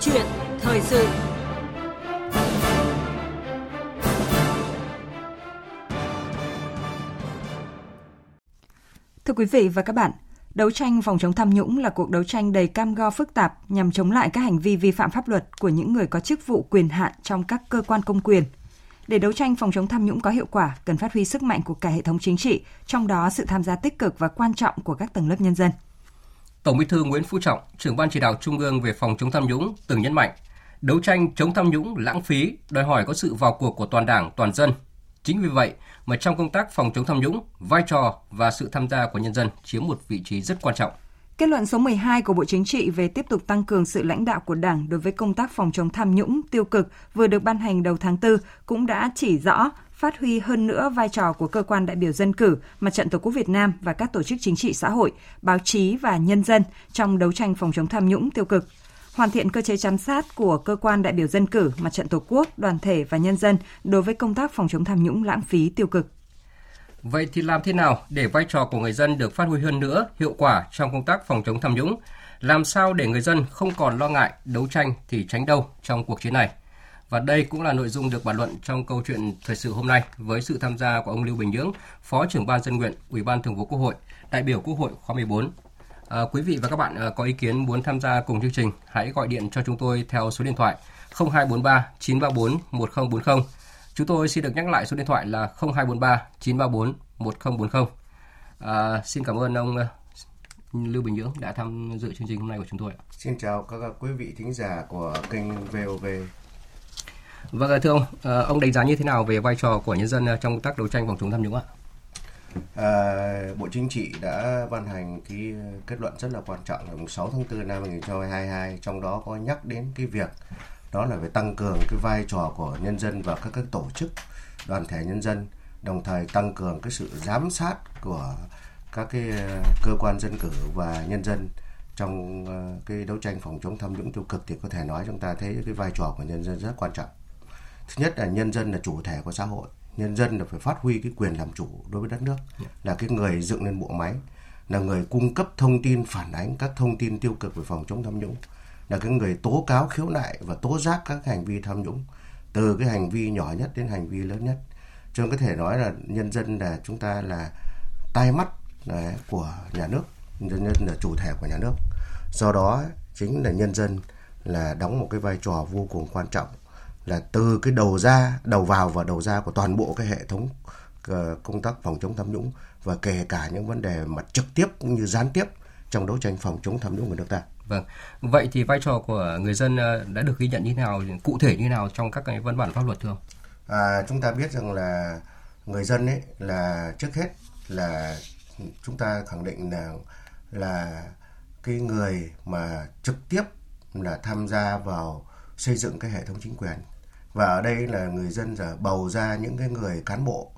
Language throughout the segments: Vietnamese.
chuyện thời sự. Thưa quý vị và các bạn, đấu tranh phòng chống tham nhũng là cuộc đấu tranh đầy cam go phức tạp nhằm chống lại các hành vi vi phạm pháp luật của những người có chức vụ quyền hạn trong các cơ quan công quyền. Để đấu tranh phòng chống tham nhũng có hiệu quả, cần phát huy sức mạnh của cả hệ thống chính trị, trong đó sự tham gia tích cực và quan trọng của các tầng lớp nhân dân. Tổng Bí thư Nguyễn Phú Trọng, trưởng ban chỉ đạo Trung ương về phòng chống tham nhũng từng nhấn mạnh, đấu tranh chống tham nhũng lãng phí đòi hỏi có sự vào cuộc của toàn Đảng, toàn dân. Chính vì vậy mà trong công tác phòng chống tham nhũng, vai trò và sự tham gia của nhân dân chiếm một vị trí rất quan trọng. Kết luận số 12 của Bộ Chính trị về tiếp tục tăng cường sự lãnh đạo của Đảng đối với công tác phòng chống tham nhũng tiêu cực vừa được ban hành đầu tháng 4 cũng đã chỉ rõ phát huy hơn nữa vai trò của cơ quan đại biểu dân cử, Mặt trận Tổ quốc Việt Nam và các tổ chức chính trị xã hội, báo chí và nhân dân trong đấu tranh phòng chống tham nhũng tiêu cực hoàn thiện cơ chế giám sát của cơ quan đại biểu dân cử, mặt trận tổ quốc, đoàn thể và nhân dân đối với công tác phòng chống tham nhũng lãng phí tiêu cực. Vậy thì làm thế nào để vai trò của người dân được phát huy hơn nữa, hiệu quả trong công tác phòng chống tham nhũng? Làm sao để người dân không còn lo ngại đấu tranh thì tránh đâu trong cuộc chiến này? Và đây cũng là nội dung được bàn luận trong câu chuyện thời sự hôm nay với sự tham gia của ông Lưu Bình Nhưỡng, Phó trưởng ban dân nguyện, Ủy ban Thường vụ Quốc hội, đại biểu Quốc hội khóa 14. À, quý vị và các bạn à, có ý kiến muốn tham gia cùng chương trình, hãy gọi điện cho chúng tôi theo số điện thoại 0243 934 1040. Chúng tôi xin được nhắc lại số điện thoại là 0243 934 1040. À, xin cảm ơn ông à, Lưu Bình Nhưỡng đã tham dự chương trình hôm nay của chúng tôi. Xin chào các quý vị thính giả của kênh VOV Vâng, thưa ông, ờ, ông đánh giá như thế nào về vai trò của nhân dân ờ, trong công tác đấu tranh phòng chống tham nhũng ạ? À, Bộ Chính trị đã ban hành cái kết luận rất là quan trọng ngày 6 tháng 4 năm 2022, trong đó có nhắc đến cái việc đó là phải tăng cường cái vai trò của nhân dân và các, các tổ chức đoàn thể nhân dân, đồng thời tăng cường cái sự giám sát của các cái cơ quan dân cử và nhân dân trong cái đấu tranh phòng chống tham nhũng tiêu cực thì có thể nói chúng ta thấy cái vai trò của nhân dân rất quan trọng thứ nhất là nhân dân là chủ thể của xã hội. Nhân dân là phải phát huy cái quyền làm chủ đối với đất nước. Là cái người dựng nên bộ máy là người cung cấp thông tin phản ánh các thông tin tiêu cực về phòng chống tham nhũng. Là cái người tố cáo khiếu nại và tố giác các hành vi tham nhũng từ cái hành vi nhỏ nhất đến hành vi lớn nhất. Cho nên có thể nói là nhân dân là chúng ta là tai mắt đấy, của nhà nước. Nhân dân là chủ thể của nhà nước. Do đó chính là nhân dân là đóng một cái vai trò vô cùng quan trọng là từ cái đầu ra đầu vào và đầu ra của toàn bộ cái hệ thống ờ, công tác phòng chống tham nhũng và kể cả những vấn đề mà trực tiếp cũng như gián tiếp trong đấu tranh phòng chống tham nhũng của nước ta. Vâng. Vậy thì vai trò của người dân ờ, đã được ghi nhận như thế nào, cụ thể như thế nào trong các cái văn bản pháp luật thưa ông? À, chúng ta biết rằng là người dân ấy là trước hết là chúng ta khẳng định là là cái người mà trực tiếp là tham gia vào xây dựng cái hệ thống chính quyền và ở đây là người dân giờ bầu ra những cái người cán bộ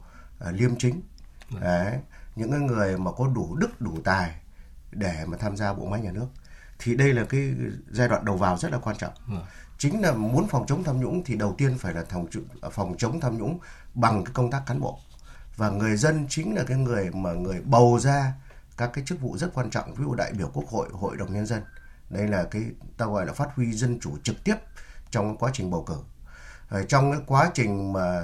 uh, liêm chính. Đấy những cái người mà có đủ đức đủ tài để mà tham gia bộ máy nhà nước. Thì đây là cái giai đoạn đầu vào rất là quan trọng. Ừ. chính là muốn phòng chống tham nhũng thì đầu tiên phải là phòng phòng chống tham nhũng bằng cái công tác cán bộ. Và người dân chính là cái người mà người bầu ra các cái chức vụ rất quan trọng ví dụ đại biểu quốc hội hội đồng nhân dân. Đây là cái ta gọi là phát huy dân chủ trực tiếp trong quá trình bầu cử Ờ, trong cái quá trình mà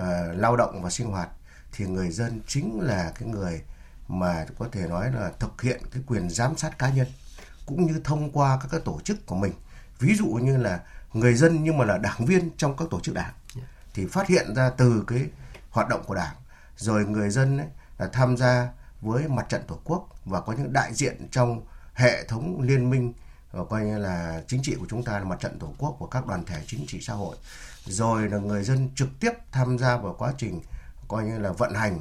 uh, lao động và sinh hoạt thì người dân chính là cái người mà có thể nói là thực hiện cái quyền giám sát cá nhân cũng như thông qua các cái tổ chức của mình. Ví dụ như là người dân nhưng mà là đảng viên trong các tổ chức đảng thì phát hiện ra từ cái hoạt động của đảng rồi người dân ấy là tham gia với mặt trận tổ quốc và có những đại diện trong hệ thống liên minh và coi như là chính trị của chúng ta là mặt trận tổ quốc của các đoàn thể chính trị xã hội. Rồi là người dân trực tiếp tham gia vào quá trình coi như là vận hành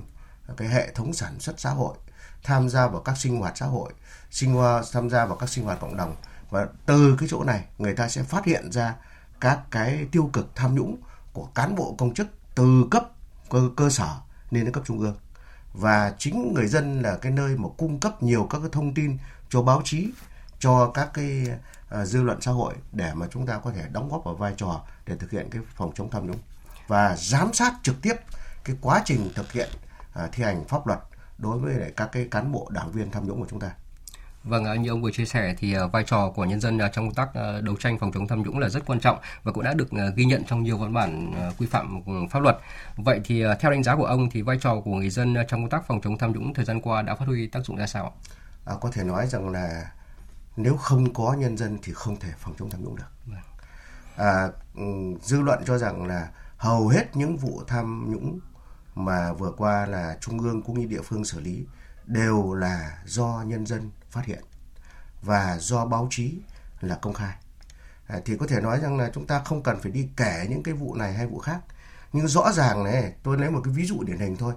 cái hệ thống sản xuất xã hội tham gia vào các sinh hoạt xã hội sinh hoạt tham gia vào các sinh hoạt cộng đồng. Và từ cái chỗ này người ta sẽ phát hiện ra các cái tiêu cực tham nhũng của cán bộ công chức từ cấp cơ, cơ sở lên đến cấp trung ương. Và chính người dân là cái nơi mà cung cấp nhiều các cái thông tin cho báo chí cho các cái uh, dư luận xã hội để mà chúng ta có thể đóng góp vào vai trò để thực hiện cái phòng chống tham nhũng và giám sát trực tiếp cái quá trình thực hiện uh, thi hành pháp luật đối với lại các cái cán bộ đảng viên tham nhũng của chúng ta. Vâng, như ông vừa chia sẻ thì vai trò của nhân dân trong công tác đấu tranh phòng chống tham nhũng là rất quan trọng và cũng đã được ghi nhận trong nhiều văn bản quy phạm pháp luật. Vậy thì theo đánh giá của ông thì vai trò của người dân trong công tác phòng chống tham nhũng thời gian qua đã phát huy tác dụng ra sao? À, có thể nói rằng là nếu không có nhân dân thì không thể phòng chống tham nhũng được. À, ừ, dư luận cho rằng là hầu hết những vụ tham nhũng mà vừa qua là trung ương cũng như địa phương xử lý đều là do nhân dân phát hiện và do báo chí là công khai. À, thì có thể nói rằng là chúng ta không cần phải đi kể những cái vụ này hay vụ khác. Nhưng rõ ràng này, tôi lấy một cái ví dụ điển hình thôi.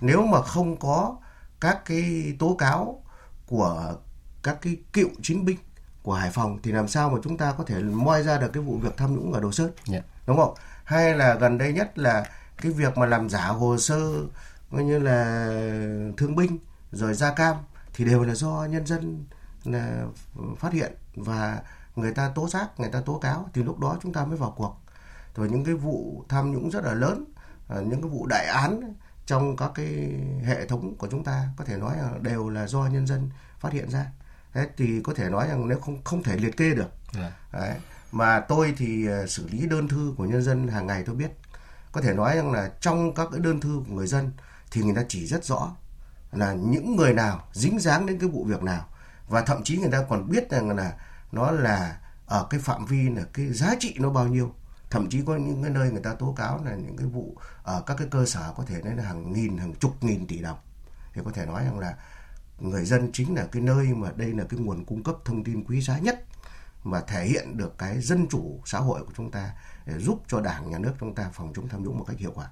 Nếu mà không có các cái tố cáo của các cái cựu chiến binh của Hải Phòng thì làm sao mà chúng ta có thể moi ra được cái vụ việc tham nhũng ở Đồ Sơn, yeah. Dạ. đúng không? Hay là gần đây nhất là cái việc mà làm giả hồ sơ coi như là thương binh rồi da cam thì đều là do nhân dân là phát hiện và người ta tố giác, người ta tố cáo thì lúc đó chúng ta mới vào cuộc. Rồi những cái vụ tham nhũng rất là lớn, à, những cái vụ đại án trong các cái hệ thống của chúng ta có thể nói là đều là do nhân dân phát hiện ra. Đấy, thì có thể nói rằng nếu không không thể liệt kê được. Yeah. Dạ. Đấy. Mà tôi thì à, xử lý đơn thư của nhân dân hàng ngày tôi biết. Có thể nói rằng là trong các cái đơn thư của người dân thì người ta chỉ rất rõ là những người nào dính dáng đến cái vụ việc nào và thậm chí người ta còn biết rằng là nó là ở cái phạm vi là cái giá trị nó bao nhiêu thậm chí có những cái nơi người ta tố cáo là những cái vụ ở các cái cơ sở có thể đến là hàng nghìn hàng chục nghìn tỷ đồng thì có thể nói rằng là người dân chính là cái nơi mà đây là cái nguồn cung cấp thông tin quý giá nhất mà thể hiện được cái dân chủ xã hội của chúng ta để giúp cho đảng nhà nước chúng ta phòng chống tham nhũng một cách hiệu quả.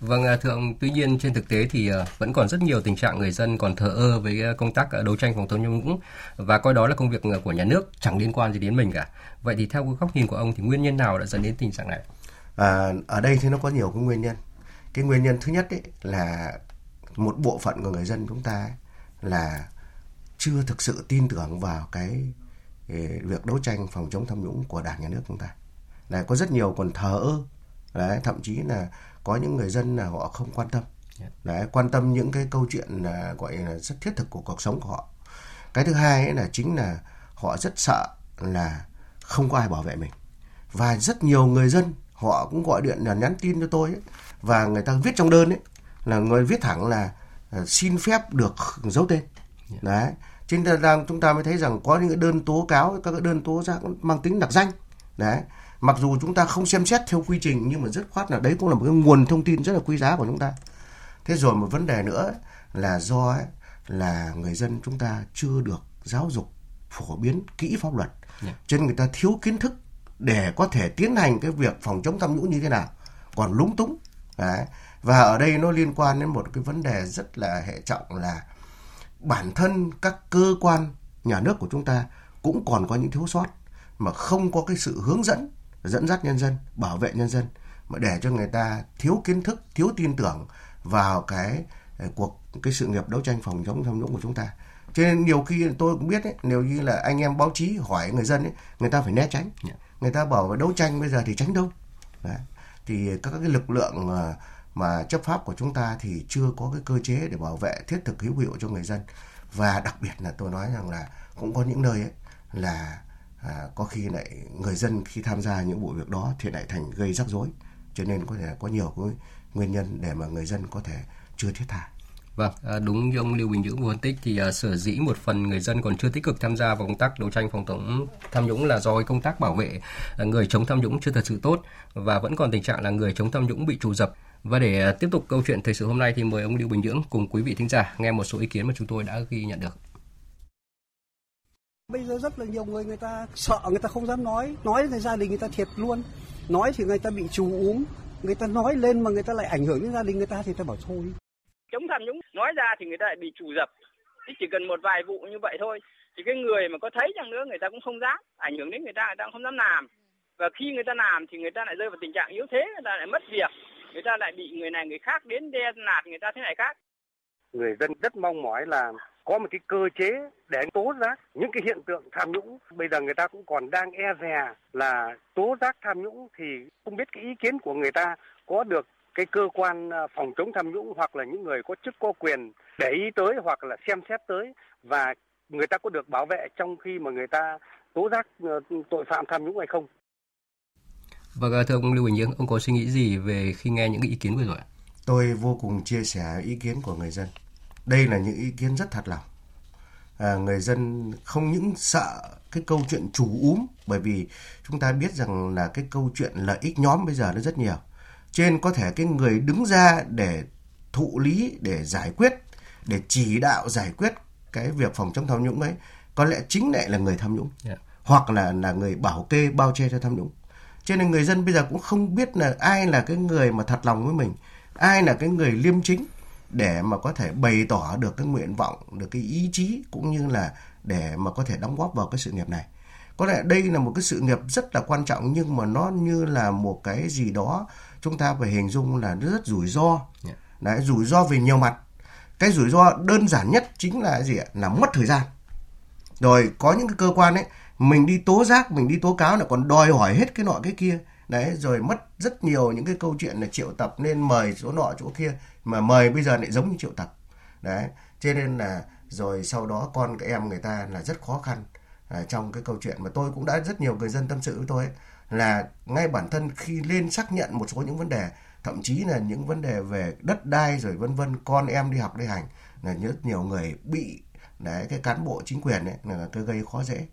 Vâng, à, thưa ông, tuy nhiên trên thực tế thì à, vẫn còn rất nhiều tình trạng người dân còn thờ ơ với à, công tác đấu tranh phòng chống tham nhũng và coi đó là công việc của nhà nước chẳng liên quan gì đến mình cả. Vậy thì theo góc nhìn của ông thì nguyên nhân nào đã dẫn đến tình trạng này? À, ở đây thì nó có nhiều cái nguyên nhân. Cái nguyên nhân thứ nhất ấy là một bộ phận của người dân chúng ta ấy, là chưa thực sự tin tưởng vào cái việc đấu tranh phòng chống tham nhũng của đảng nhà nước chúng ta. Này có rất nhiều còn thờ ơ, đấy, thậm chí là có những người dân là họ không quan tâm, đấy, quan tâm những cái câu chuyện là gọi là rất thiết thực của cuộc sống của họ. Cái thứ hai ấy là chính là họ rất sợ là không có ai bảo vệ mình và rất nhiều người dân họ cũng gọi điện là nhắn tin cho tôi ấy, và người ta viết trong đơn ấy là người viết thẳng là xin phép được giấu tên dạ. đấy trên đang chúng ta mới thấy rằng có những đơn tố cáo các đơn tố giác mang tính đặc danh đấy mặc dù chúng ta không xem xét theo quy trình nhưng mà rất khoát là đấy cũng là một cái nguồn thông tin rất là quý giá của chúng ta thế rồi một vấn đề nữa là do ấy, là người dân chúng ta chưa được giáo dục phổ biến kỹ pháp luật yeah. Dạ. cho nên người ta thiếu kiến thức để có thể tiến hành cái việc phòng chống tham nhũng như thế nào còn lúng túng đấy và ở đây nó liên quan đến một cái vấn đề rất là hệ trọng là bản thân các cơ quan nhà nước của chúng ta cũng còn có những thiếu sót mà không có cái sự hướng dẫn dẫn dắt nhân dân bảo vệ nhân dân mà để cho người ta thiếu kiến thức thiếu tin tưởng vào cái cuộc cái sự nghiệp đấu tranh phòng chống tham nhũng của chúng ta. Cho nên nhiều khi tôi cũng biết ấy, nếu như là anh em báo chí hỏi người dân ấy, người ta phải né tránh. Người ta bảo đấu tranh bây giờ thì tránh đâu. Đấy. thì các cái lực lượng ờ, mà, chấp pháp của chúng ta thì chưa có cái cơ chế để bảo vệ thiết thực hữu hiệu cho người dân. Và đặc biệt là tôi nói rằng là cũng có những nơi ấy là à, có khi lại người dân khi tham gia những vụ việc đó thì lại thành gây rắc rối. Cho nên có thể có nhiều cái nguyên nhân để mà người dân có thể chưa thiết tha. Vâng, à, đúng như ông Lưu Bình Nhưỡng vừa phân tích thì uh, sở dĩ một phần người dân còn chưa tích cực tham gia vào công tác đấu tranh phòng chống tham nhũng là do công tác bảo vệ à, người chống tham nhũng chưa thật sự tốt và vẫn còn tình trạng là người chống tham nhũng bị trù dập. Và để uh, tiếp tục câu chuyện thời sự hôm nay thì mời ông Lưu Bình Nhưỡng cùng quý vị thính giả nghe một số ý kiến mà chúng tôi đã ghi nhận được. Bây giờ rất là nhiều người người ta sợ người ta không dám nói, nói thì gia đình người ta thiệt luôn. Nói thì người ta bị trù úm, người ta nói lên mà người ta lại ảnh hưởng đến gia đình người ta thì ta bảo thôi. Chống tham nhũng nói ra thì người ta lại bị trù dập. Thì chỉ cần một vài vụ như vậy thôi thì cái người mà có thấy chăng nữa người ta cũng không dám ảnh hưởng đến người ta người ta cũng không dám làm và khi người ta làm thì người ta lại rơi vào tình trạng yếu thế người ta lại mất việc người ta lại bị người này, người khác đến đe nạt người ta thế này khác người dân rất mong mỏi là có một cái cơ chế để tố giác những cái hiện tượng tham nhũng. Bây giờ người ta cũng còn đang e dè là tố giác tham nhũng thì không biết cái ý kiến của người ta có được cái cơ quan à, phòng chống tham nhũng hoặc là những người có chức có quyền để ý tới hoặc là xem xét tới và người ta có được bảo vệ trong khi mà người ta tố giác ờ, tội phạm tham nhũng hay không. Vâng, thưa ông Lưu Bình Dương, ông có suy nghĩ gì về khi nghe những ý kiến vừa rồi? Tôi vô cùng chia sẻ ý kiến của người dân. Đây là những ý kiến rất thật lòng. À, người dân không những sợ cái câu chuyện chủ úm bởi vì chúng ta biết rằng là cái câu chuyện lợi ích nhóm bây giờ nó rất nhiều. Trên có thể cái người đứng ra để thụ lý, để giải quyết, để chỉ đạo giải quyết cái việc phòng chống tham nhũng ấy có lẽ chính lại là người tham nhũng yeah. Dạ. hoặc là là người bảo kê bao che cho tham nhũng cho nên người dân bây giờ cũng không biết là ai là cái người mà thật lòng với mình ai là cái người liêm chính để mà có thể bày tỏ được cái nguyện vọng được cái ý chí cũng như là để mà có thể đóng góp vào cái sự nghiệp này. Có lẽ đây là một cái sự nghiệp rất là quan trọng nhưng mà nó như là một cái gì đó chúng ta phải hình dung là nó rất rủi ro. Yeah. Đấy, rủi ro về nhiều mặt. Cái rủi ro đơn giản nhất chính là gì ạ? Là mất thời gian. Rồi có những cái cơ quan ấy mình đi tố giác mình đi tố cáo là còn đòi hỏi hết cái nọ cái kia. Đấy rồi mất rất nhiều những cái câu chuyện là triệu tập nên mời chỗ nọ chỗ kia mà mời bây giờ lại giống như triệu tập. Đấy cho nên là rồi sau đó con các em người ta là rất khó khăn à, trong cái câu chuyện mà tôi cũng đã rất nhiều người dân tâm sự với tôi ấy, là ngay bản thân khi lên xác nhận một số những vấn đề thậm chí là những vấn đề về đất đai rồi vân vân con em đi học đi hành là rất nhiều người bị đấy cái cán bộ chính quyền ấy là cứ gây khó dễ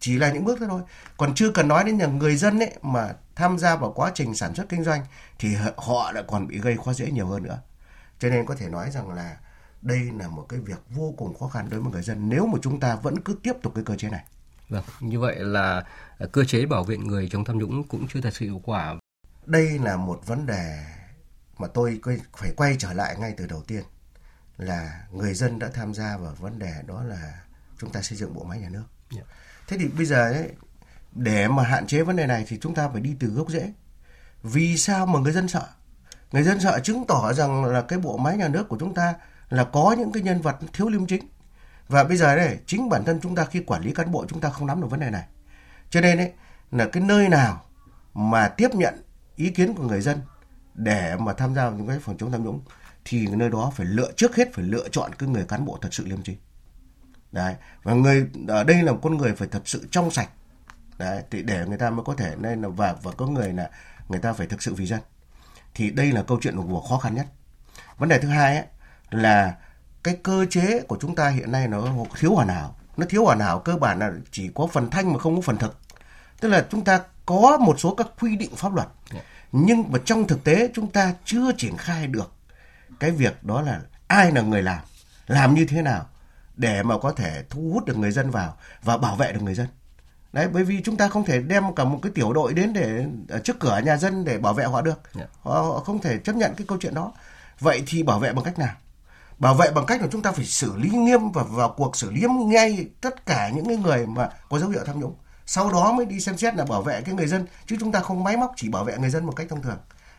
chỉ là những bước thôi còn chưa cần nói đến là người dân ấy mà tham gia vào quá trình sản xuất kinh doanh thì họ lại còn bị gây khó dễ nhiều hơn nữa cho nên có thể nói rằng là đây là một cái việc vô cùng khó khăn đối với người dân nếu mà chúng ta vẫn cứ tiếp tục cái cơ chế này Vâng, như vậy là cơ chế bảo vệ người chống tham nhũng cũng chưa thật sự hiệu quả đây là một vấn đề mà tôi phải quay trở lại ngay từ đầu tiên là người dân đã tham gia vào vấn đề đó là chúng ta xây dựng bộ máy nhà nước. Yeah. Thế thì bây giờ ấy, để mà hạn chế vấn đề này thì chúng ta phải đi từ gốc rễ. Vì sao mà người dân sợ? Người dân sợ chứng tỏ rằng là cái bộ máy nhà nước của chúng ta là có những cái nhân vật thiếu liêm chính. Và bây giờ đây, chính bản thân chúng ta khi quản lý cán bộ chúng ta không nắm được vấn đề này. Cho nên ấy, là cái nơi nào mà tiếp nhận ý kiến của người dân để mà tham gia vào những cái phòng chống tham nhũng thì nơi đó phải lựa trước hết phải lựa chọn cái người cán bộ thật sự liêm chính đấy. Và người ở đây là một con người phải thật sự trong sạch. Đấy thì để người ta mới có thể nên là và và có người là người ta phải thực sự vì dân. Thì đây là câu chuyện của khó khăn nhất. Vấn đề thứ hai ấy, là cái cơ chế của chúng ta hiện nay nó thiếu hoàn hảo. Nó thiếu hoàn hảo cơ bản là chỉ có phần thanh mà không có phần thực. Tức là chúng ta có một số các quy định pháp luật. Dạ. nhưng mà trong thực tế chúng ta chưa triển khai được cái việc đó là ai là người làm làm như thế nào để mà có thể thu hút được người dân vào và bảo vệ được người dân. Đấy bởi vì chúng ta không thể đem cả một cái tiểu đội đến để ở trước cửa nhà dân để bảo vệ họ được. Yeah. Dạ. họ, họ không thể chấp nhận cái câu chuyện đó. Vậy thì bảo vệ bằng cách nào? Bảo vệ bằng cách là chúng ta phải xử lý nghiêm và vào cuộc xử lý ngay tất cả những người mà có dấu hiệu tham nhũng. Sau đó mới đi xem xét là bảo vệ cái người dân chứ chúng ta không máy móc chỉ bảo vệ người dân một cách thông thường.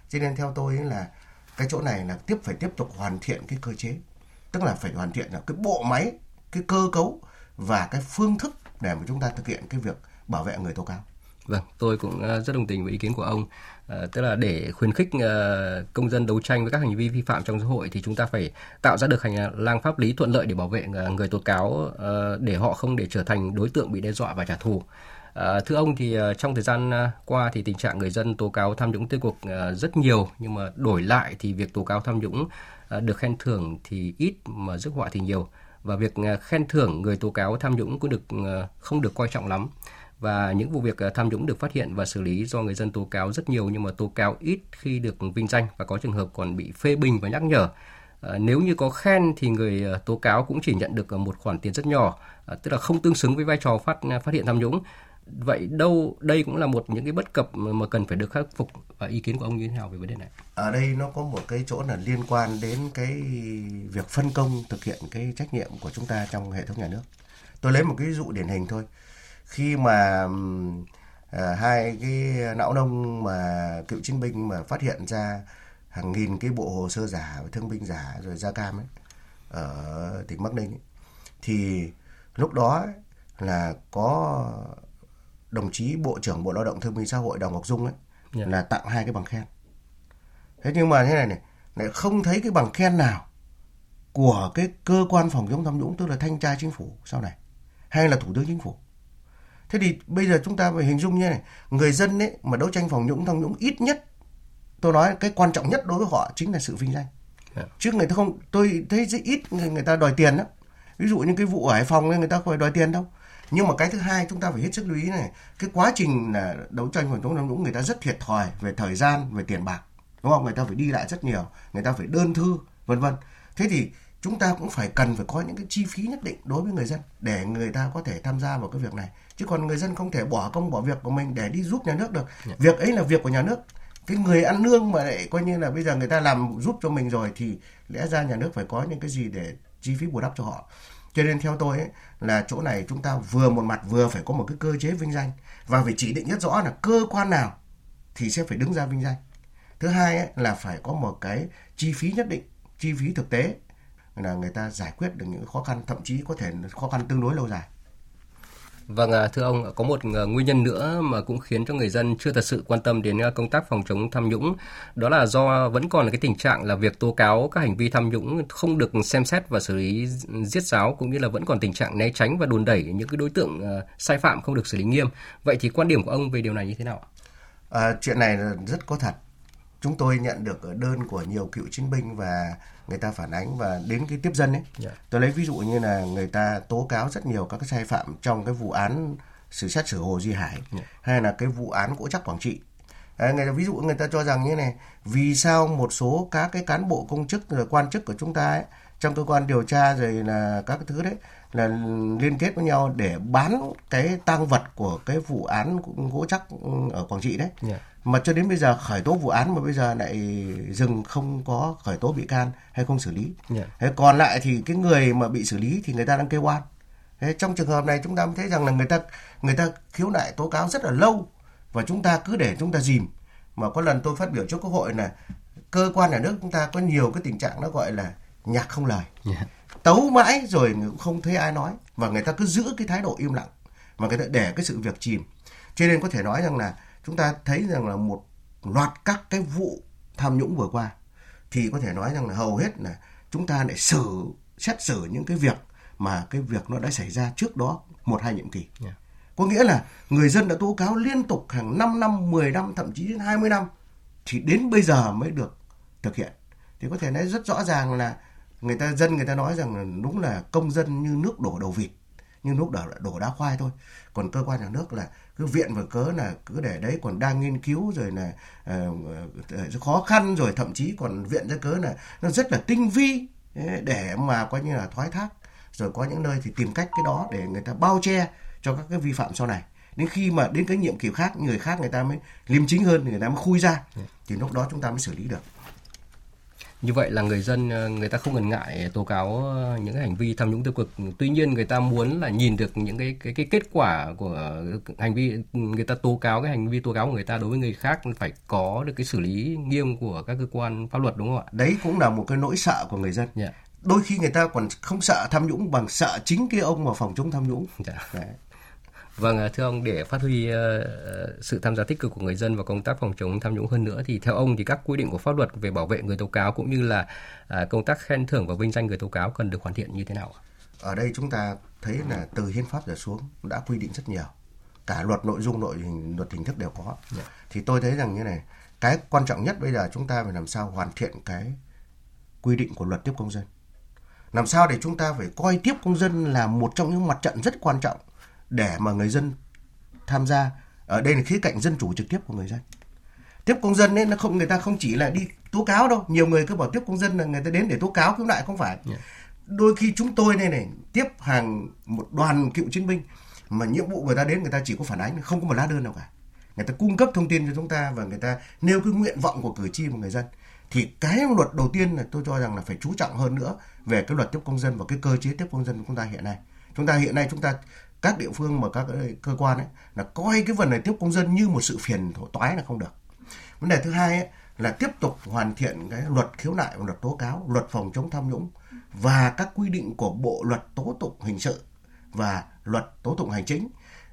Cho nên theo tôi là cái chỗ này là tiếp phải tiếp tục hoàn thiện cái cơ chế. Tức là phải hoàn thiện là cái bộ máy cái cơ cấu và cái phương thức để mà chúng ta thực hiện cái việc bảo vệ người tố cáo Vâng, tôi cũng ờ, rất đồng tình với ý kiến của ông. À, tức là để khuyến khích uh, công dân đấu tranh với các hành vi vi phạm trong xã hội thì chúng ta phải tạo ra được hành lang pháp lý thuận lợi để bảo vệ người tố cáo uh, để họ không để trở thành đối tượng bị đe dọa và trả thù. À, thưa ông thì uh, trong thời gian qua thì tình trạng người dân tố cáo tham nhũng tiêu cực uh, rất nhiều nhưng mà đổi lại thì việc tố cáo tham nhũng uh, được khen thưởng thì ít mà rước họa thì nhiều và việc à, khen thưởng người tố cáo tham nhũng cũng được à, không được coi trọng lắm và những vụ việc à, tham nhũng được phát hiện và xử lý do người dân tố cáo rất nhiều nhưng mà tố cáo ít khi được vinh danh và có trường hợp còn bị phê bình và nhắc nhở. Nếu như có khen thì người tố cáo cũng chỉ nhận được một khoản tiền rất nhỏ, tức là không tương xứng với vai trò phát phát hiện tham nhũng vậy đâu đây cũng là một những cái bất cập mà cần phải được khắc phục. Và ý kiến của ông như thế nào về vấn đề này? Ở đây nó có một cái chỗ là liên quan đến cái việc phân công thực hiện cái trách nhiệm của chúng ta trong hệ thống nhà nước. Tôi lấy một cái ví dụ điển hình thôi. Khi mà à, hai cái não nông mà cựu chiến binh mà phát hiện ra hàng nghìn cái bộ hồ sơ giả và thương binh giả rồi da cam ấy ở tỉnh Bắc Ninh ấy, thì lúc đó ấy, là có đồng chí bộ trưởng bộ lao động thương binh xã hội đào ngọc dung ấy yeah. Dạ. là tặng hai cái bằng khen thế nhưng mà thế này này lại không thấy cái bằng khen nào của cái cơ quan phòng chống tham nhũng tức là thanh tra chính phủ sau này hay là thủ tướng chính phủ thế thì bây giờ chúng ta phải hình dung như này người dân ấy mà đấu tranh phòng nhũng tham nhũng ít nhất tôi nói cái quan trọng nhất đối với họ chính là sự vinh danh yeah. Dạ. chứ người ta không tôi thấy rất ít người, người ta đòi tiền đó ví dụ như cái vụ ở hải phòng người ta không phải đòi tiền đâu nhưng mà cái thứ hai chúng ta phải hết sức lưu ý này cái quá trình là đấu tranh phòng chống tham nhũng người ta rất thiệt thòi về thời gian về tiền bạc đúng không? Người ta phải đi lại rất nhiều người ta phải đơn thư vân vân. Thế thì chúng ta cũng phải cần phải có những cái chi phí nhất định đối với người dân để người ta có thể tham gia vào cái việc này. Chứ còn người dân không thể bỏ công bỏ việc của mình để đi giúp nhà nước được. Yeah. Dạ. việc ấy là việc của nhà nước. Cái người ăn lương mà lại coi như là bây giờ người ta làm giúp cho mình rồi thì lẽ ra nhà nước phải có những cái gì để chi phí bù đắp cho họ cho nên theo tôi ấy, là chỗ này chúng ta vừa một mặt vừa phải có một cái cơ chế vinh danh. Và phải chỉ định rất rõ là cơ quan nào thì sẽ phải đứng ra vinh danh. Thứ hai ấy, là phải có một cái chi phí nhất định chi phí thực tế là người ta giải quyết được những khó khăn thậm chí có thể khó khăn tương đối lâu dài. Vâng, thưa ông, có một ờ, nguyên nhân nữa mà cũng khiến cho người dân chưa thật sự quan tâm đến ờ, công tác phòng chống tham nhũng, đó là do vẫn còn cái tình trạng là việc tố cáo các hành vi tham nhũng không được xem xét và xử lý giết giáo cũng như là vẫn còn tình trạng né tránh và đùn đẩy những cái đối tượng ờ, sai phạm không được xử lý nghiêm. Vậy thì quan điểm của ông về điều này như thế nào? À, chuyện này rất có thật chúng tôi nhận được đơn của nhiều cựu chiến binh và người ta phản ánh và đến cái tiếp dân ấy. Yeah. Dạ. Tôi lấy ví dụ như là người ta tố cáo rất nhiều các cái sai phạm trong cái vụ án xử xét xử Hồ Duy Hải yeah. Dạ. hay là cái vụ án gỗ chắc Quảng Trị. À, người ta, ví dụ người ta cho rằng như này, vì sao một số các cái cán bộ công chức rồi quan chức của chúng ta ấy, trong cơ quan điều tra rồi là các cái thứ đấy là liên kết với nhau để bán cái tang vật của cái vụ án gỗ chắc ở Quảng Trị đấy. Yeah. Dạ mà cho đến bây giờ khởi tố vụ án mà bây giờ lại dừng không có khởi tố bị can hay không xử lý. Yeah. Dạ. Thế còn lại thì cái người mà bị xử lý thì người ta đang kêu oan. Thế trong trường hợp này chúng ta mới thấy rằng là người ta người ta khiếu nại tố cáo rất là lâu và chúng ta cứ để chúng ta dìm. Mà có lần tôi phát biểu trước quốc hội là cơ quan nhà nước chúng ta có nhiều cái tình trạng nó gọi là nhạc không lời. Yeah. Tấu mãi rồi cũng không thấy ai nói và người ta cứ giữ cái thái độ im lặng và người ta để cái sự việc chìm. Cho nên có thể nói rằng là chúng ta thấy rằng là một loạt các cái vụ tham nhũng vừa qua thì có thể nói rằng là hầu hết là chúng ta lại xử xét xử những cái việc mà cái việc nó đã xảy ra trước đó một hai nhiệm kỳ. Yeah. Dạ. Có nghĩa là người dân đã tố cáo liên tục hàng 5 năm, 10 năm, thậm chí đến 20 năm thì đến bây giờ mới được thực hiện. Thì có thể nói rất rõ ràng là người ta dân người ta nói rằng là đúng là công dân như nước đổ đầu vịt, như nước đổ, đổ đá khoai thôi. Còn cơ quan nhà nước là cứ viện và cớ là cứ để đấy còn đang nghiên cứu rồi là uh, khó khăn rồi thậm chí còn viện ra cớ là nó rất là tinh vi để mà coi như là thoái thác. Rồi có những nơi thì tìm cách cái đó để người ta bao che cho các cái vi phạm sau này. Đến khi mà đến cái nhiệm kỳ khác người khác người ta mới liêm chính hơn người ta mới khui ra thì lúc đó chúng ta mới xử lý được như vậy là người dân ờ, người ta không ngần ngại tố cáo ờ, những cái hành vi tham nhũng tiêu cực tuy nhiên người ta muốn là nhìn được những cái cái cái kết quả của hành vi người ta tố cáo cái hành vi tố cáo của người ta đối với người khác phải có được cái xử lý nghiêm của các cơ quan pháp luật đúng không ạ đấy cũng là một cái nỗi sợ của người dân yeah. Dạ. đôi khi người ta còn không sợ tham nhũng bằng sợ chính cái ông mà phòng chống tham nhũng yeah. Dạ. Đấy. Vâng, à, thưa ông, để phát huy ờ, sự tham gia tích cực của người dân vào công tác phòng chống tham nhũng hơn nữa thì theo ông thì các quy định của pháp luật về bảo vệ người tố cáo cũng như là à, công tác khen thưởng và vinh danh người tố cáo cần được hoàn thiện như thế nào? Ở đây chúng ta thấy là từ hiến pháp trở xuống đã quy định rất nhiều. Cả luật nội dung, nội hình, luật hình thức đều có. Yeah. Dạ. Thì tôi thấy rằng như này, cái quan trọng nhất bây giờ chúng ta phải làm sao hoàn thiện cái quy định của luật tiếp công dân. Làm sao để chúng ta phải coi tiếp công dân là một trong những mặt trận rất quan trọng để mà người dân tham gia. Ở đây là khía cạnh dân chủ trực tiếp của người dân. Tiếp công dân ấy nó không người ta không chỉ là đi tố cáo đâu. Nhiều người cứ bảo tiếp công dân là người ta đến để tố cáo khiếu nại không phải. Yeah. đôi khi chúng tôi đây này tiếp hàng một đoàn cựu chiến binh mà nhiệm vụ người ta đến người ta chỉ có phản ánh không có một lá đơn nào cả. Người ta cung cấp thông tin cho chúng ta và người ta nêu cái nguyện vọng của cử tri và người dân. Thì cái luật đầu tiên là tôi cho rằng là phải chú trọng hơn nữa về cái luật tiếp công dân và cái cơ chế tiếp công dân của chúng ta hiện nay. Chúng ta hiện nay chúng ta các địa phương mà các cơ quan ấy là coi cái vấn đề tiếp công dân như một sự phiền toái là không được. Vấn đề thứ hai ấy, là tiếp tục hoàn thiện cái luật khiếu nại và luật tố cáo luật phòng chống tham nhũng và các quy định của bộ luật tố tụng hình sự và luật tố tụng hành chính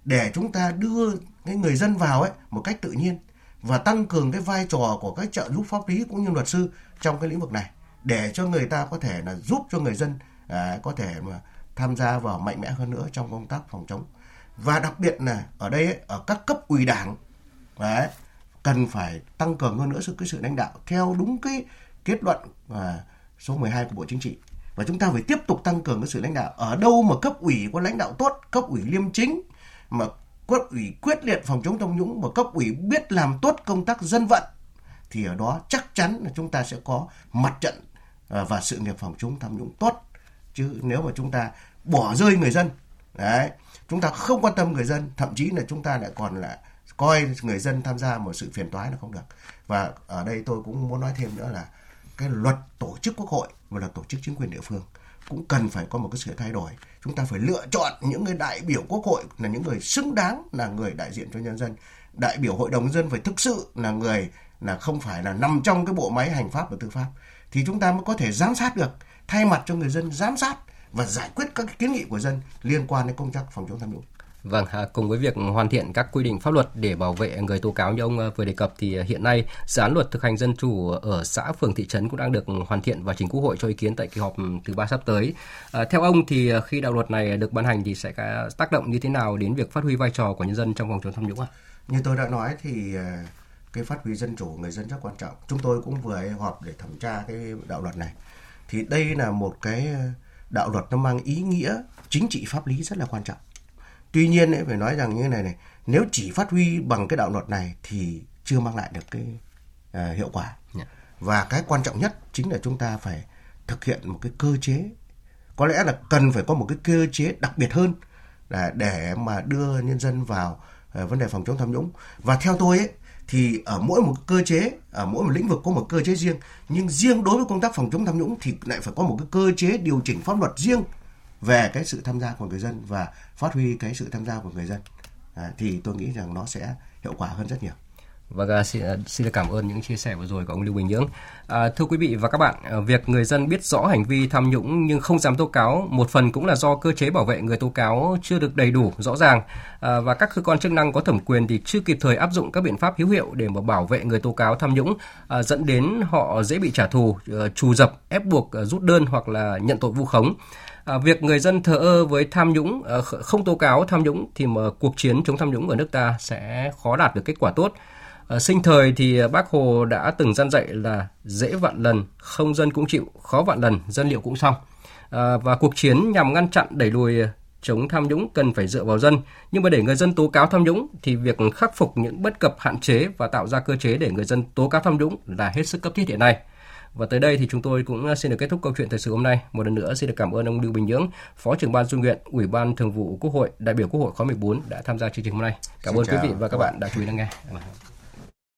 để chúng ta đưa cái người dân vào ấy một cách tự nhiên và tăng cường cái vai trò của các trợ giúp pháp lý cũng như luật sư trong cái lĩnh vực này để cho người ta có thể là giúp cho người dân à, có thể mà tham gia vào mạnh mẽ hơn nữa trong công tác phòng chống. Và đặc biệt là ở đây ấy, ở các cấp ủy đảng đấy, cần phải tăng cường hơn nữa sự cái sự lãnh đạo theo đúng cái kết luận à, số 12 của Bộ Chính trị. Và chúng ta phải tiếp tục tăng cường cái sự lãnh đạo. Ở đâu mà cấp ủy có lãnh đạo tốt cấp ủy liêm chính mà cấp ủy quyết liệt phòng chống tham nhũng và cấp ủy biết làm tốt công tác dân vận thì ở đó chắc chắn là chúng ta sẽ có mặt trận à, và sự nghiệp phòng chống tham nhũng tốt chứ nếu mà chúng ta bỏ rơi người dân, đấy, chúng ta không quan tâm người dân, thậm chí là chúng ta lại còn là coi người dân tham gia một sự phiền toái là không được. Và ở đây tôi cũng muốn nói thêm nữa là cái luật tổ chức quốc hội và luật tổ chức chính quyền địa phương cũng cần phải có một cái sự thay đổi. Chúng ta phải lựa chọn những người đại biểu quốc hội là những người xứng đáng, là người đại diện cho nhân dân. Đại biểu hội đồng dân phải thực sự là người là không phải là nằm trong cái bộ máy hành pháp và tư pháp thì chúng ta mới có thể giám sát được thay mặt cho người dân giám sát và giải quyết các kiến nghị của dân liên quan đến công tác phòng chống tham nhũng Vâng, à, cùng với việc hoàn thiện các quy định pháp luật để bảo vệ người tố cáo như ông à, vừa đề cập thì hiện nay dự án luật thực hành dân chủ ở xã phường thị trấn cũng đang được hoàn thiện và trình Quốc hội cho ý kiến tại kỳ họp thứ ba sắp tới. À, theo ông thì khi đạo luật này được ban hành thì sẽ tác động như thế nào đến việc phát huy vai trò của nhân dân trong phòng chống tham nhũng ạ? Như tôi đã nói thì cái phát huy dân chủ người dân rất quan trọng. Chúng tôi cũng vừa họp để thẩm tra cái đạo luật này. Thì đây là một cái đạo luật nó mang ý nghĩa chính trị pháp lý rất là quan trọng tuy nhiên ấy, phải nói rằng như thế này này nếu chỉ phát huy bằng cái đạo luật này thì chưa mang lại được cái uh, hiệu quả. Dạ. và cái quan trọng nhất chính là chúng ta phải thực hiện một cái cơ chế có lẽ là cần phải có một cái cơ chế đặc biệt hơn là để mà đưa nhân dân vào uh, vấn đề phòng chống tham nhũng và theo tôi ấy thì ở mỗi một cơ chế ở mỗi một lĩnh vực có một cơ chế riêng nhưng riêng đối với công tác phòng chống tham nhũng thì lại phải có một cái cơ chế điều chỉnh pháp luật riêng về cái sự tham gia của người dân và phát huy cái sự tham gia của người dân à, thì tôi nghĩ rằng nó sẽ hiệu quả hơn rất nhiều. Vâng, à, xin, à, xin cảm ơn những chia sẻ vừa rồi của ông Lưu Bình Nhưỡng. À, thưa quý vị và các bạn, à, việc người dân biết rõ hành vi tham nhũng nhưng không dám tố cáo một phần cũng là do cơ chế bảo vệ người tố cáo chưa được đầy đủ, rõ ràng à, và các cơ quan chức năng có thẩm quyền thì chưa kịp thời áp dụng các biện pháp hữu hiệu để mà bảo vệ người tố cáo tham nhũng, à, dẫn đến họ dễ bị trả thù, à, trù dập, ép buộc rút đơn hoặc là nhận tội vu khống. À, việc người dân thờ ơ với tham nhũng, à, không tố cáo tham nhũng thì mà cuộc chiến chống tham nhũng ở nước ta sẽ khó đạt được kết quả tốt. À, sinh thời thì bác Hồ đã từng gian dạy là dễ vạn lần, không dân cũng chịu, khó vạn lần, dân liệu cũng xong. À, và cuộc chiến nhằm ngăn chặn đẩy lùi chống tham nhũng cần phải dựa vào dân. Nhưng mà để người dân tố cáo tham nhũng thì việc khắc phục những bất cập hạn chế và tạo ra cơ chế để người dân tố cáo tham nhũng là hết sức cấp thiết hiện nay. Và tới đây thì chúng tôi cũng xin được kết thúc câu chuyện thời sự hôm nay. Một lần nữa xin được cảm ơn ông Lưu Bình Nhưỡng, Phó trưởng ban Dung nguyện, Ủy ban Thường vụ Quốc hội, đại biểu Quốc hội khóa 14 đã tham gia chương trình hôm nay. Cảm xin ơn quý vị và các bạn đã chú ý lắng nghe.